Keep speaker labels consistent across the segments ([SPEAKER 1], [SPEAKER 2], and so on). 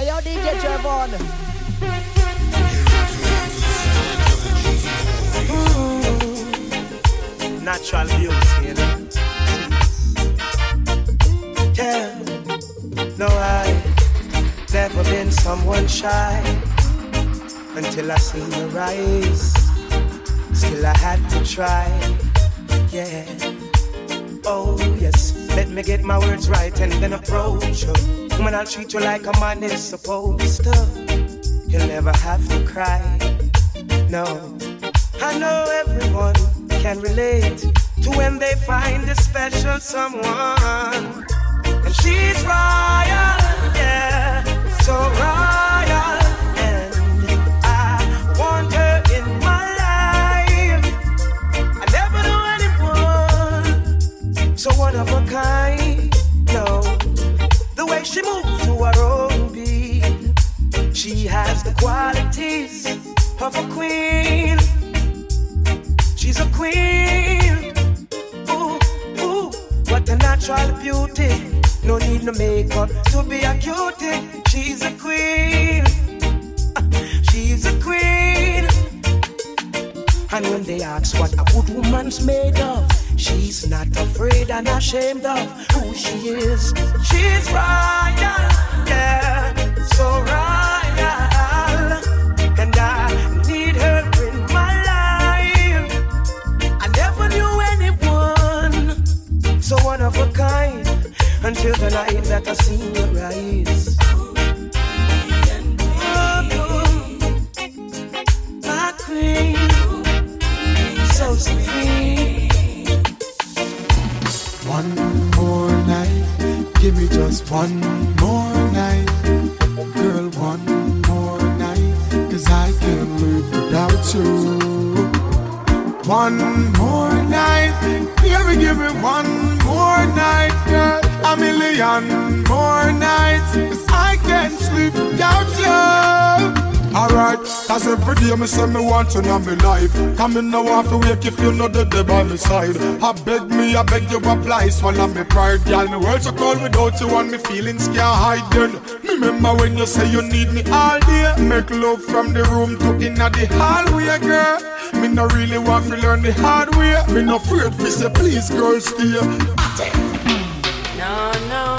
[SPEAKER 1] Hey, yo, DJ Trevon.
[SPEAKER 2] Natural beauty, you know. Yeah, no, I never been someone shy until I seen your eyes. Still, I had to try. Yeah. Oh, yes. Let me get my words right and then approach you. Woman, I'll treat you like a man is supposed to. You'll never have to cry. No. I know everyone can relate to when they find a special someone. And she's royal, yeah, so royal. And I want her in my life. I never knew anyone so one of a kind. She moves to her own beat, she has the qualities of a queen. She's a queen. Ooh, ooh, what a natural beauty. No need no makeup to be a cutie. She's a queen. She's a queen. And when they ask what a good woman's made of, she's not afraid and ashamed of who she is. She's royal, yeah, so royal. And I need her in my life. I never knew anyone so one of a kind until the night that I seen your eyes. Oh, my queen, so sweet.
[SPEAKER 3] One more night, give me just one more night. Girl, one more night, cause I can't live without you. One more night, baby, give me one more night, girl. A million more nights, cause I can't sleep without you. Alright, cause every day me say me want you in my life. Come in now want to wake if you know that they by my side. I beg me, I beg you apply, swallow me pride, girl. Me world so cold without you and me feelings can't hide. Then me remember when you say you need me all day. Make love from the room to inna the hallway, girl. Me no really want to learn the hard way. Me no afraid to say please, girl, stay.
[SPEAKER 4] No, no,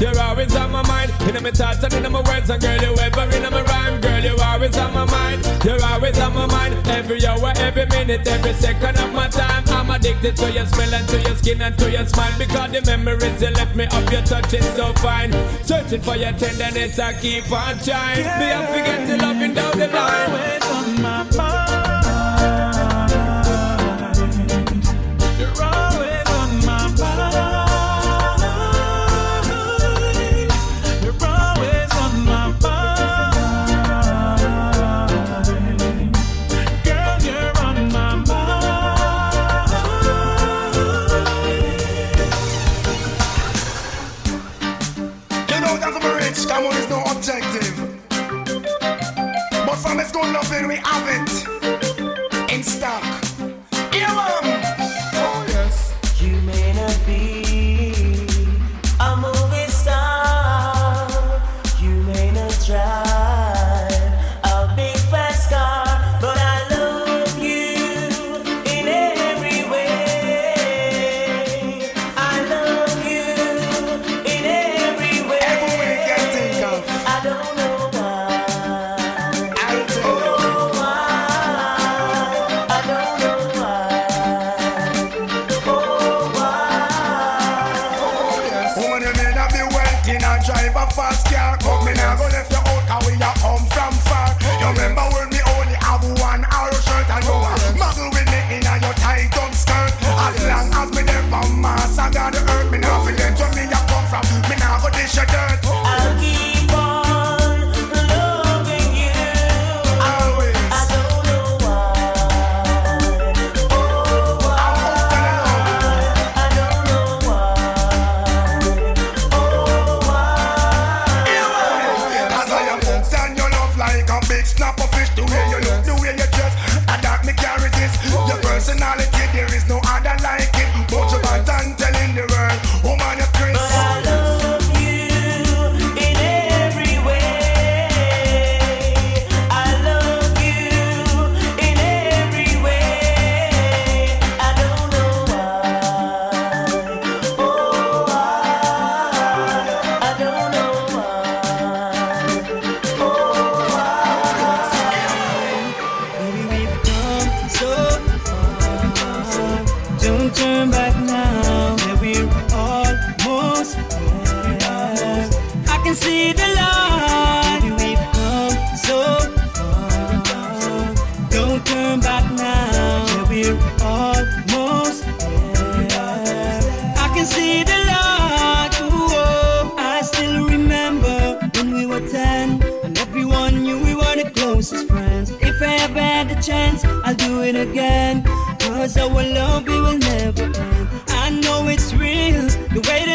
[SPEAKER 5] You're always on my mind.
[SPEAKER 6] In
[SPEAKER 5] my
[SPEAKER 6] thoughts and in my words, and girl, you ever in my rhyme. Girl, you're always on my mind. You're always on my mind. Every hour, every minute, every second of my time. I'm addicted to your smell and to your skin and to your smile. Because the memories you left me of your touch is so fine. Searching for your tenderness, I keep on trying. Me, I forget to loving down the line.
[SPEAKER 3] Come on,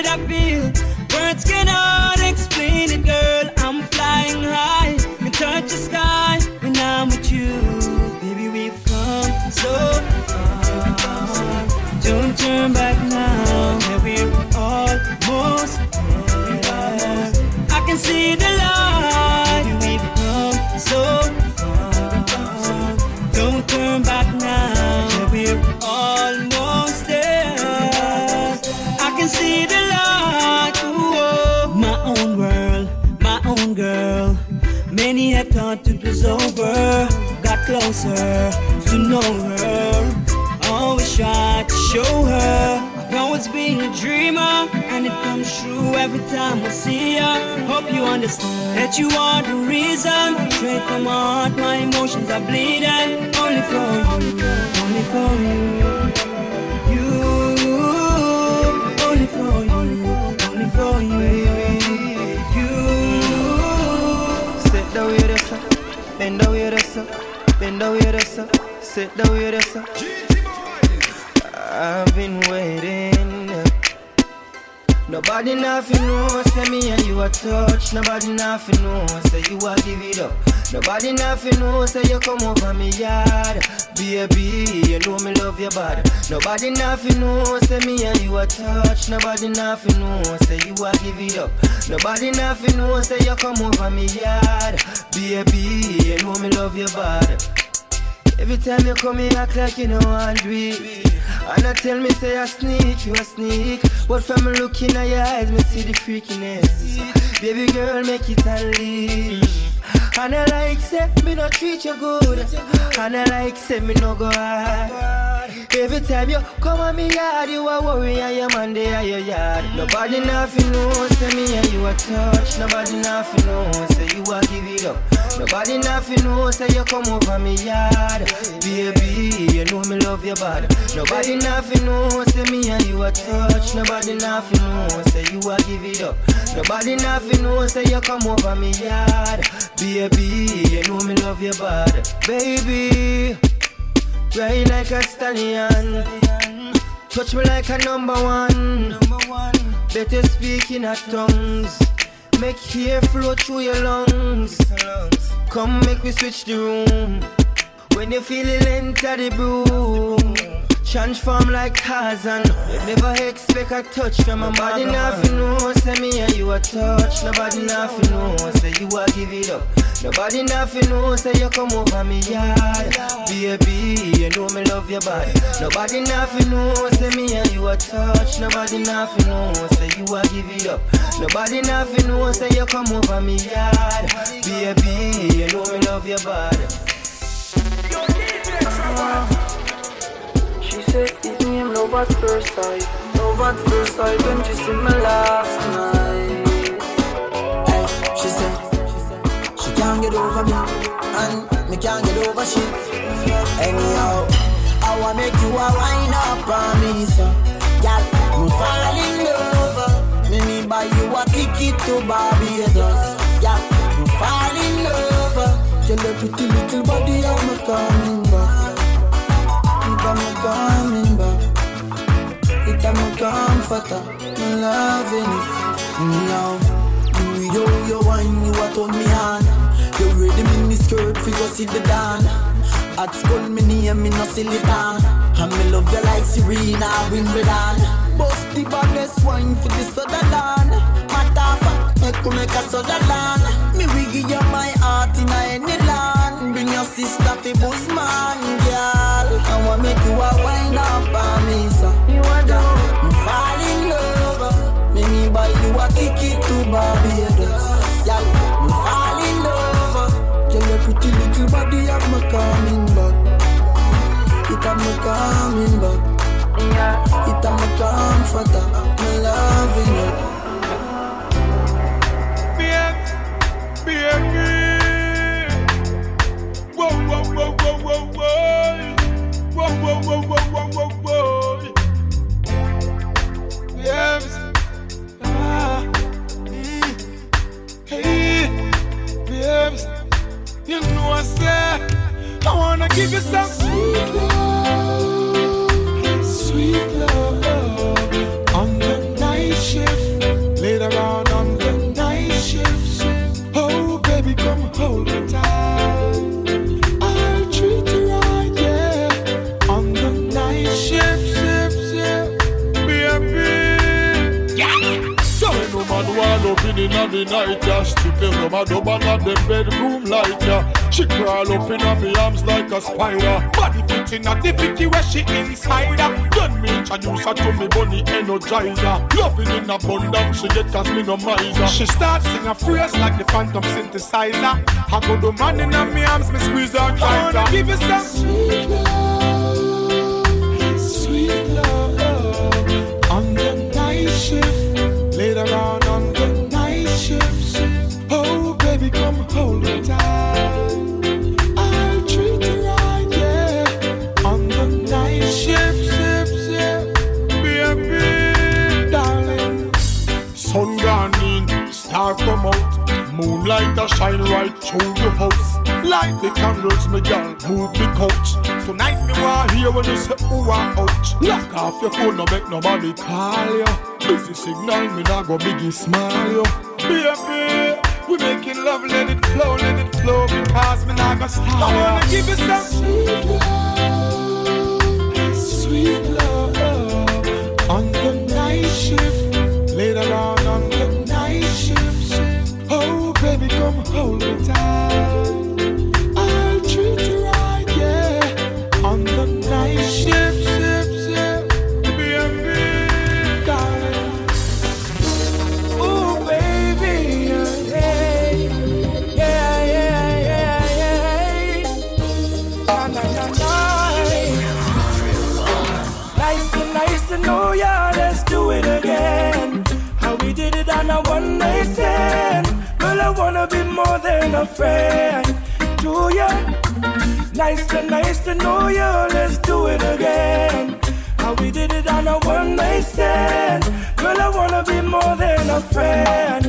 [SPEAKER 7] that
[SPEAKER 8] I
[SPEAKER 9] feel. Words cannot closer to know her. Always try to show her. I've always been a dreamer, and it comes true every time I see her. Hope you understand that you are the reason. Straight from my heart, my emotions are bleeding. Only for you, only for you. You, only for you, only for you. You.
[SPEAKER 10] Sit down with us, bend down with us, bend down us, uh, sit down us. uh. I've been waiting. Nobody nothing know, say me and you a touch. Nobody nothing know, say you a give it up. Nobody nothing know, say you come over me yard. Baby, you know me love your body. Nobody nothing know, say me and you a touch. Nobody nothing know, say you a give it up. Nobody nothing know, say you come over me yard. Baby, you know me love your body. Every time you come here, act like you know I do it. And I tell me, say I sneak, you a sneak. But from looking at your eyes, me see the freakiness. Baby girl, make it unleash. And I like, say, me no treat you good. And I like, say, me no go hard. Every time you come on me yard, you a worry and your man there at your yard. Nobody nothing know, say me and you a touch. Nobody nothing know, say you a give it up. Nobody nothing know, say you come over me yard. Baby, you know me love your body. Nobody nothing know, say me and you a touch. Nobody nothing know, say you a give it up. Nobody nothing know, say you come over me yard. Baby, you know me love your body. Baby, ride like a stallion. Touch me like a number one. Better speak in a tongues. Make hair flow through your lungs. Come make we switch the room. When you feel it enter the room. Transform like Tarzan. Never expect a touch from a body. Nothing know, say me and you a touch. Nobody nothing know, say you a give it up. Nobody nothing know, say you come over me yard. Baby, you know me love your body. Nobody nothing know, say me and you a touch. Nobody nothing know, say you a give it up. Nobody nothing know, say you come over me yard. Baby, you know me love your body.
[SPEAKER 11] Said it name love at first sight Love at first sight when she see me last night Ay, She said she can't get over me, and me can't get over she. Anyhow, I wanna make you a wine up on me, so girl, me fall in love. Me me buy you a ticket to Barbados, girl, me fall in love. Tell your pretty little body I'm coming back. A coming back. It a comforter. I'm loving it. Now, yo yo wine, you a turn me on. You ready me me skirt for you see the dawn. At school me name me no silly down. And me love you like Serena Wimbledon. Bust the baddest wine for the Sutherland. Matter fact, make you make a Sutherland. Me will give you my heart in any land. Bring your sister fi Busman, girl. I want make you a wine up on me, so. You are yeah. Me fall in love. Me me buy you a ticket to Barbados. Yeah, me fall in love. Tell your pretty little body have me coming back. It have me coming back. Yeah. It have me comforter. Me loving you.
[SPEAKER 3] Whoa, whoa, whoa, whoa, whoa, whoa. Whoa. Yes. Ah. Mm. Hey. Babes. You know I said I wanna give you some sweet love. Arms like a spider. Body fit in a difficulty where she inside her. Then me introduce her to me bunny energizer. Loving in abundance, she get no miser. She starts sing a phrase like the phantom synthesizer. I go the man in me arms, me squeeze her tighter. Give you some sweet love, sweet love. On the night shift, a shine right through your house. Light the candles, me girl, move the couch. Tonight me want hear when you say ooh ah ouch. Lock off your phone, no make nobody call you. Busy signal, me nah go biggie smile you. Baby, we making love, let it flow, let it flow, because me nah go stop. I wanna give you some sweet love, sweet love.
[SPEAKER 6] A friend to you. Nice to, nice to know you. Let's do it again. How we did it on a one night stand. Girl, I wanna be more than a friend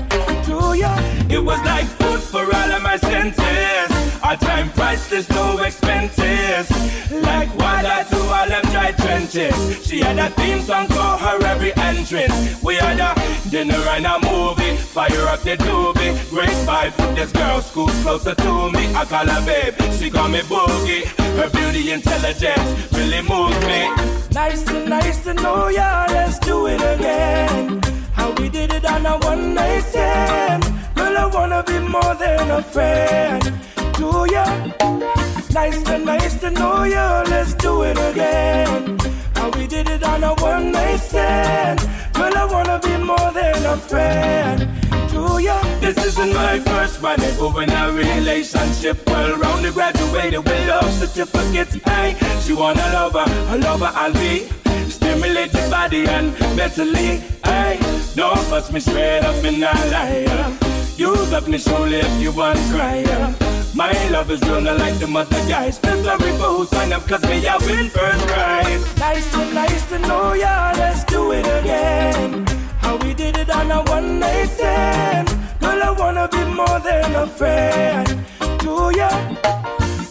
[SPEAKER 6] to you. It was like food for all of my senses. Our time priceless, no expenses. Like water to all them dry trenches. She had a theme song for her every entrance. We had a dinner and a movie. Fire up the doobie. Great vibe from this girl, school closer to me. I call her babe, she call me boogie. Her beauty intelligence really moves me. Nice to nice to know ya. Let's do it again. How we did it on a one night stand. Girl, I wanna be more than a friend to ya. Nice to nice to know ya. Let's do it again. How we did it on a one night stand. Girl, I wanna be more than a friend to ya. This isn't my first one, but in a relationship. Well, round the graduated with love certificates. Hey, she want a lover, a lover I'll be. Stimulate the body and mentally. Hey, don't fuss me straight up in a lie. Use up me surely if you want cry. yeah. My love is running like the mother guys. Feel sorry for who sign up, cause me I win first prize. Nice to nice to know ya, let's do it again. Did it on a one night stand. Girl, I wanna be more than a friend to ya.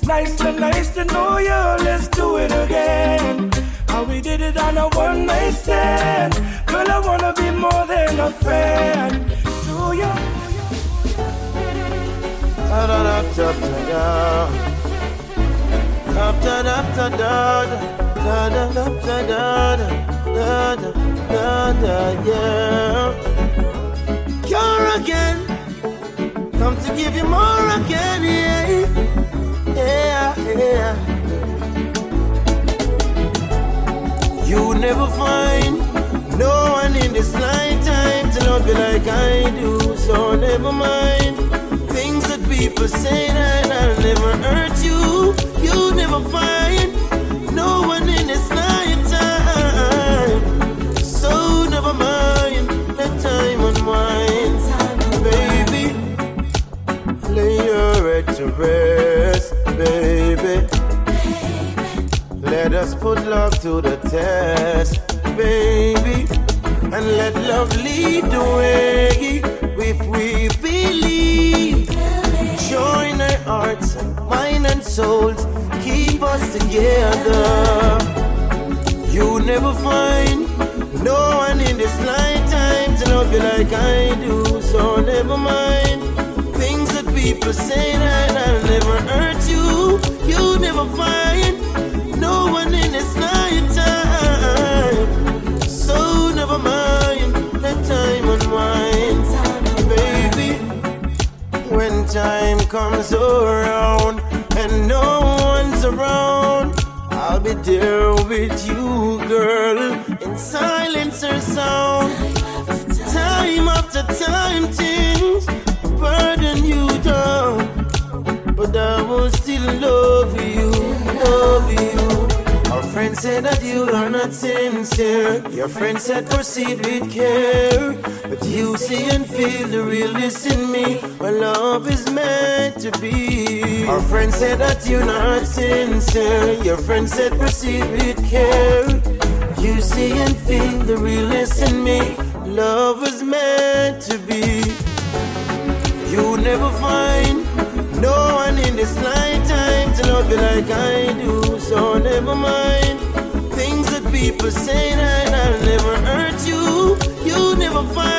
[SPEAKER 6] Nice to nice to know ya, let's do it again. How we did it on a one night stand. Girl, I wanna be more than a friend to ya.
[SPEAKER 12] Da da da da da da da da da da da da da da da da You're again, come to give you more again, yeah, yeah, yeah. You never find no one in this lifetime to love you like I do, so never mind things that people say that I'll never hurt you. You never find baby. Lay your head to rest, baby. Let us put love to the test, baby. And let love lead the way if we believe. Join our hearts, mind, and souls. Keep us together. You never find no one in this to love you like I do. So never mind things that people say that I'll never hurt you. You never find no one in this lifetime. So never mind, let time unwind, baby. When time comes around and no one's around, I'll be there with you, girl, in silence or sound. Time after time, things burden you down, but I will still love you, love you. Our friend said that you are not sincere. Your friend said proceed with care. But you see and feel the realness in me. Where love is meant to be. Our friend said that you're not sincere. Your friend said proceed with care. You see and feel the realness in me. Love is meant to be. You'll never find no one in this lifetime to love you like I do. So never mind things that people say that I'll never hurt you. You'll never find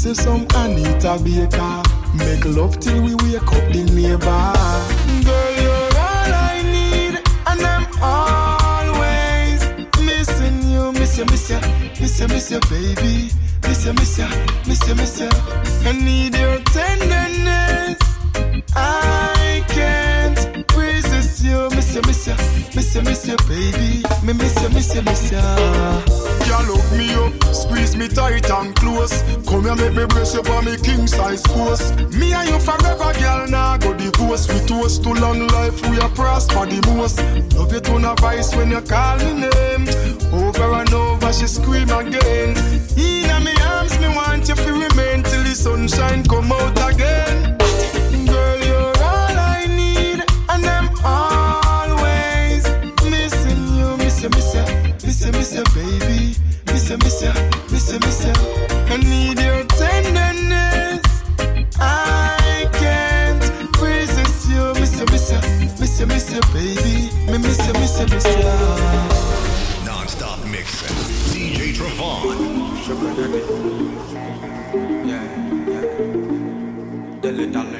[SPEAKER 13] Say some Anita Baker. Make love till we wake up the neighbor. Girl, you're all I need, and I'm always missing
[SPEAKER 14] you. Miss you, miss you, miss you, miss you, baby. Miss you, miss you, miss
[SPEAKER 3] you, miss you. tight and close. Come here, make me brace you for me king size force. Me and you forever, girl. Now nah, go divorce. We toast to long life. We are prosper the most. Love you to no vice when you call me name. Over and over, she scream again. In me arms, me want you to remain till the sunshine come out again. Girl, you're all I need, and I'm always missing you, miss ya, miss ya, miss you, miss you, baby, miss ya, miss ya say me I need your tenderness. I can't resist you. Me
[SPEAKER 15] say me say me say me say baby. Me me say me say me. Non-stop mixing. DJ Travon. Yeah yeah. Dilly dally.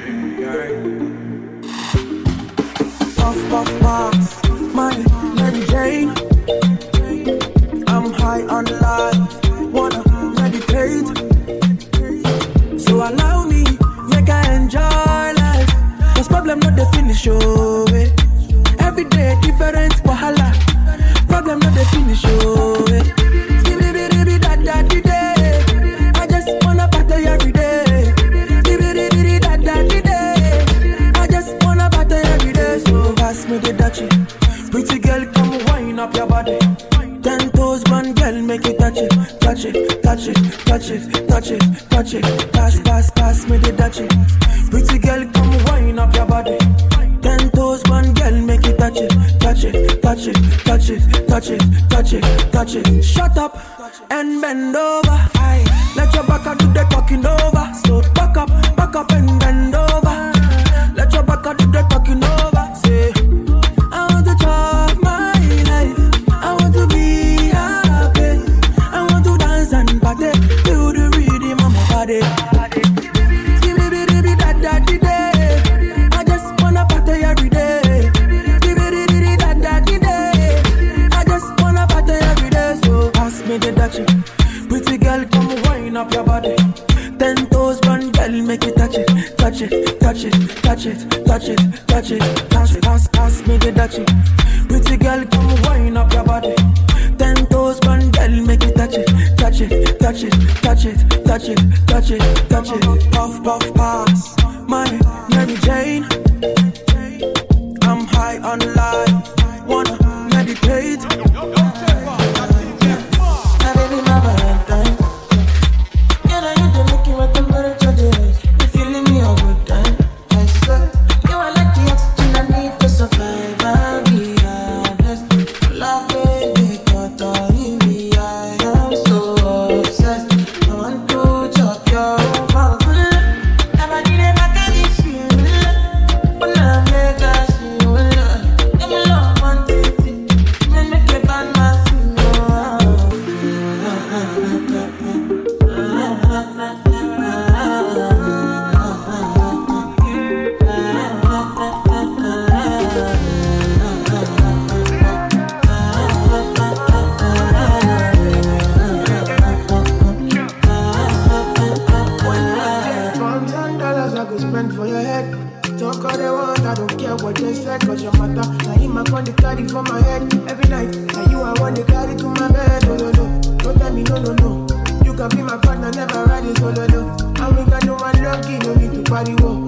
[SPEAKER 15] touch it, touch it, touch it, touch it. Puff, puff,
[SPEAKER 16] puff. can be my partner, never ride it solo. No. And we got no one lucky, no need to party.
[SPEAKER 17] war.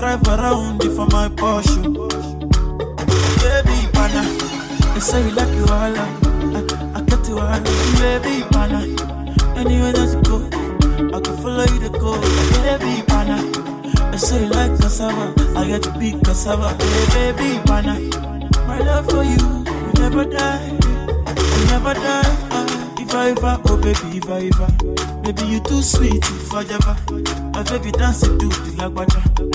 [SPEAKER 17] Drive around you for my Porsche. Baby, pana. They say you like you all. I, I get you all. Baby, pana. Anywhere that you go, I can follow you to go. Baby, pana. They say you like cassava. I get to be cassava. Hey, baby, pana. My love for you, will never die. You never die. If I ever, oh baby, if I ever. Baby, you too sweet, if I ever. My baby dance it to the lagwaja.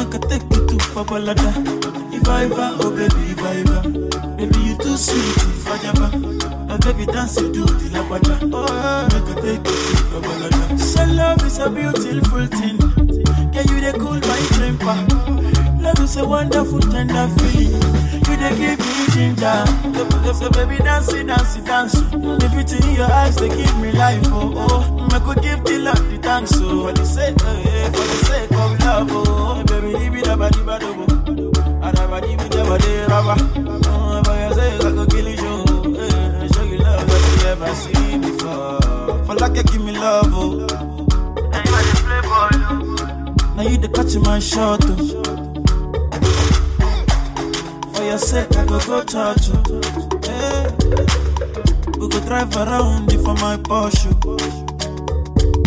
[SPEAKER 17] Make I take you to Babalada. If I ever, oh baby, if I ever. Baby, you too sweet, if I ever. My baby dance it to the lagwaja. Oh, make I take you to Babalada. So love is a beautiful thing. Can you they cool my temper? Love is a wonderful, tender feeling. You they give me ginger. So, so baby, dance dance dance. The beauty in your eyes, they give me life, oh, oh. I could give the love the thanks, so for the sake, oh, yeah, for the sake of love, oh. Baby, leave it up, di ba do And I'm a di da ba de raba. Oh, for your sake, I could kill you, eh, Show you love that you never seen before. For like you give me love, oh. Now you the catch my shot, oh. For your sake, I go go touch you. Hey. We go drive around you for my Porsche.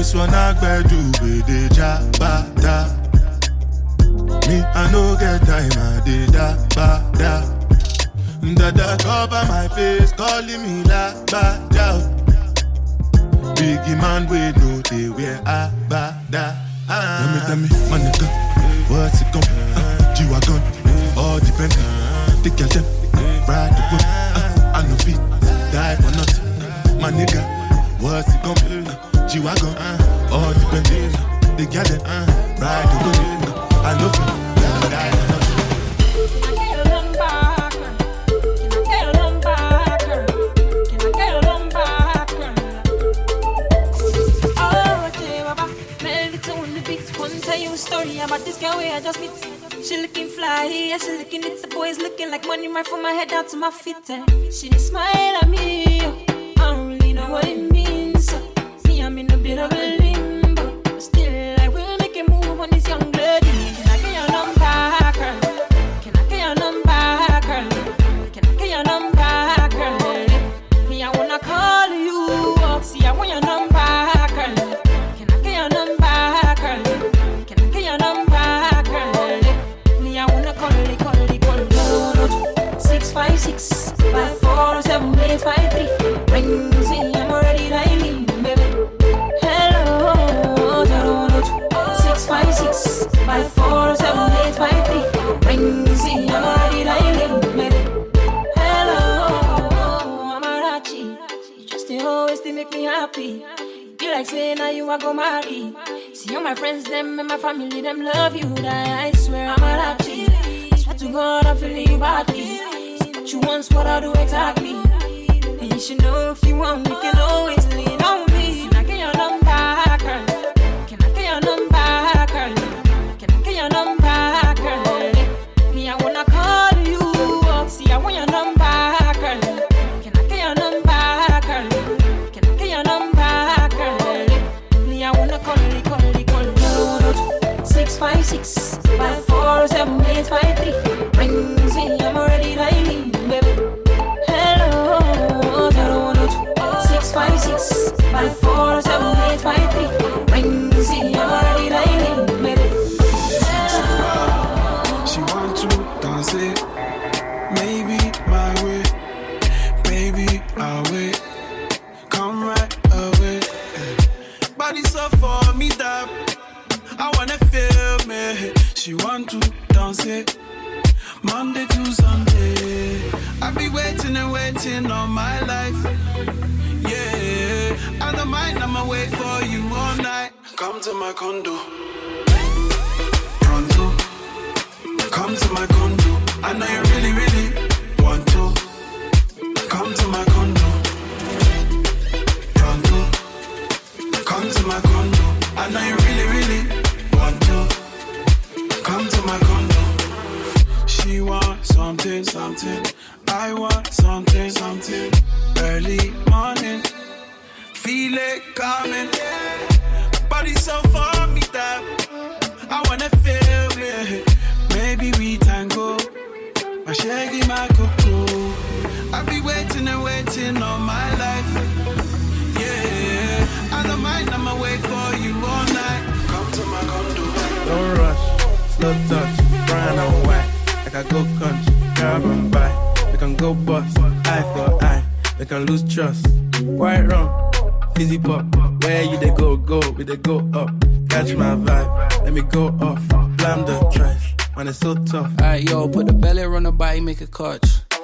[SPEAKER 13] This one I do with the jabata. Me, I no get time, I did da ba cover my face, calling me la. Biggie man, we know they wear a ba. Tell me, tell me, my nigga, what's it gon' uh, G-Wagon, all depend. Take your time, ride the whip. Uh, I no fit, die for nothing. My nigga, what's it gon' be? Uh, G-Wagon, uh, all depend. Take your time, ride the whip. Uh, I no fit,
[SPEAKER 18] fly, yeah, she looking at the boys looking like money right from my head down to my feet. eh. She smile at me, I don't really know what it means. Happy. Like saying now you are go marry. See all my friends, them and my family, them love you. That I swear I'm a I swear to God I'm feeling you badly. What you want, what I do exactly. And you should know if you want, you can always lean on six by fours. Rings me, I'm already
[SPEAKER 19] like. Be waiting and waiting all my life. Yeah, I don't mind, I'ma wait for you all night. Come to my condo. Pronto. Come to my condo. I know you really, really want to. Come to my condo. Pronto. Come to my condo. I know you really, really want to. Come to my condo. She wants something, something. I want something, something. Early morning, feel it coming. Body so for me that I wanna feel it. Maybe we tango. My shaggy, my cocoa. I be waiting and waiting all my life. Yeah, I don't mind, I'ma wait for you all night. Come to my condo.
[SPEAKER 20] Don't rush, slow touch, brown and white. Like I go country, grab and. Can go bust, eye for eye. they can lose trust. White rum, fizzy pop. Where you they go, go, we they go up. Catch my vibe, let me go off. Blam the trash, man, it's so tough.
[SPEAKER 21] Alright, yo, put the belly on the body, make a catch.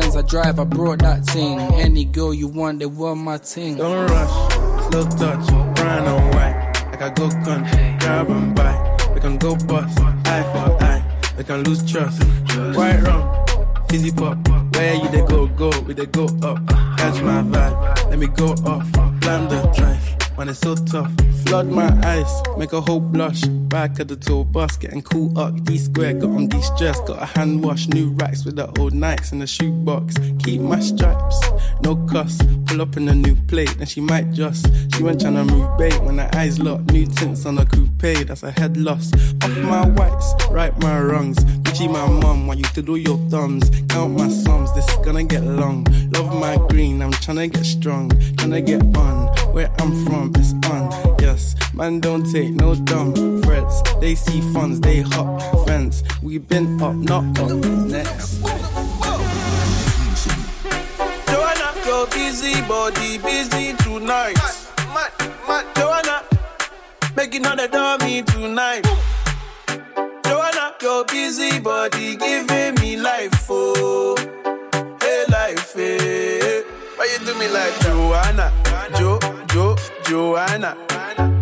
[SPEAKER 21] Benz I drive, I brought that thing. Any girl you want, they want my thing.
[SPEAKER 20] Don't rush, slow touch, brown and white. Like I go country, grab and buy. We can go bust, eye for eye. We can lose trust. White rum, fizzy pop. Where you they go, go, we they go up. Catch my vibe, let me go off. Blam the drive, man, it's so tough. Flood my eyes, make a whole blush. Back at the tour bus, getting cool up. D square, got on stress, got a hand wash. New racks with the old Nikes in the shoebox. Keep my stripes, no cuss. Pull up in a new plate, then she might just. She went tryna move bait when her eyes locked. New tints on a coupe, that's a head loss. Off my whites, right my wrongs. Gucci my mum, want you to do your thumbs. Count my sums, this is gonna get long. Love my green, I'm tryna get strong. Tryna get on, where I'm from, it's on. Yes, man, don't take no dumb threats. They see funds, they hop fence. We been up, not up. Next.
[SPEAKER 19] Joanna, your busy body busy tonight. Mad, mad, Joanna, making all the dummy tonight. Joanna, your busy body giving me life, oh, hey life, hey. Why you do me like Joanna, Jo, Jo, Joanna?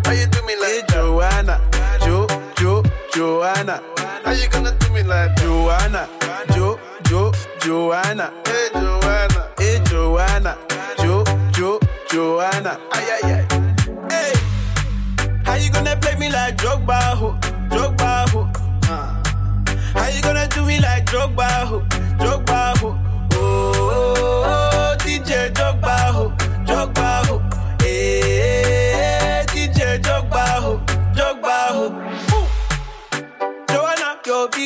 [SPEAKER 19] Why you do me like hey, Joanna, Jo, Jo, Joanna? How you gonna do me like Joanna, Jo, Jo, Joanna? Hey Joanna, hey Joanna, Jo, Jo, Joanna? Ay ay ay. Hey, how you gonna play me like Drogba, ho, Drogba, ho? Uh. How you gonna do me like Drogba, ho, Drogba, ho? Oh, oh, oh, DJ Drogba, ho, Drogba, ho.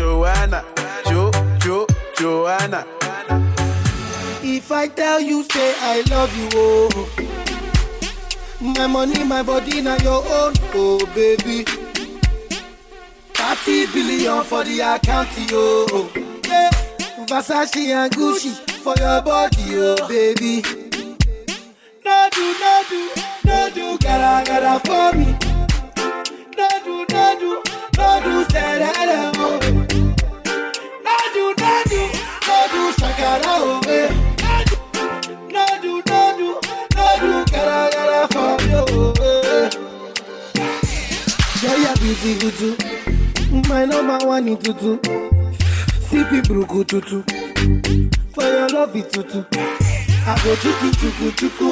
[SPEAKER 19] Joanna, Jo, Jo, Joanna?
[SPEAKER 10] If I tell you, say I love you, oh. My money, my body, now your own, oh baby. 30 billion for the account, yo. Yeah. Versace and Gucci for your body, oh baby. No do, no do, no do, gotta, gotta for me. No do, no do, no do, say that, oh. No do, no do, no do, shakara, oh, eh. No do, no do, no do, gotta, gotta for you, oh, eh. Yeah, yeah, beautiful too. My number one in tutu. Sipping bruku tutu. For your love it tutu. I go chuku chuku chuku.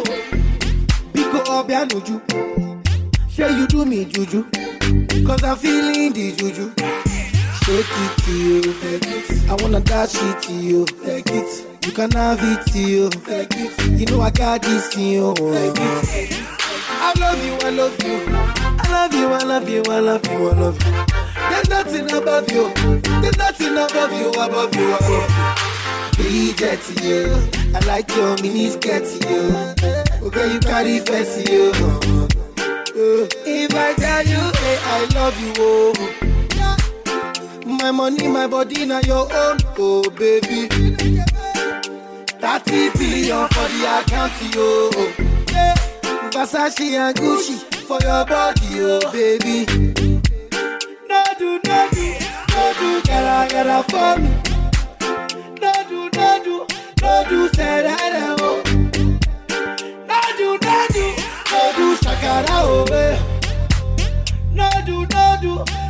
[SPEAKER 10] Biko obianuju. Say you do me juju. Cause I'm feeling the juju. Shake it to you. Take. I wanna dash it to you. Take it. You can have it to you. Take it. You know I got this in you. Take it. I love you, I love you. I love you, I love you, I love you, I love you. There's nothing above you. There's nothing above you, above you, above you. Bridget to you. I like your mini skirt to you. Okay, you carry to you. If I tell you, hey, I love you, oh. My money, my body, now your own, oh baby. 30 billion for the account, yo. Yeah. Versace and Gucci for your body, oh baby. No do, no do, no do, gotta, gotta for me. No do, no do, no do, say that, oh. No do, no do, no do, shakara, oh, eh. No do, no do,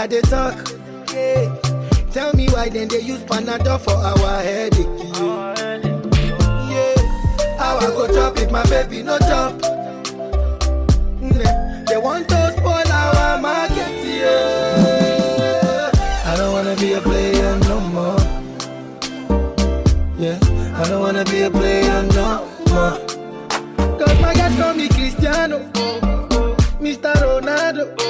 [SPEAKER 10] I talk. Yeah. Tell me why then they use Panadol for our headache. Yeah. How I go chop if my baby no chop? Mm, eh, they want to spoil our market. Yeah. I don't wanna be a player no more. Yeah. I don't wanna be a player no more. Cause my guys call me Cristiano, Mr. Ronaldo.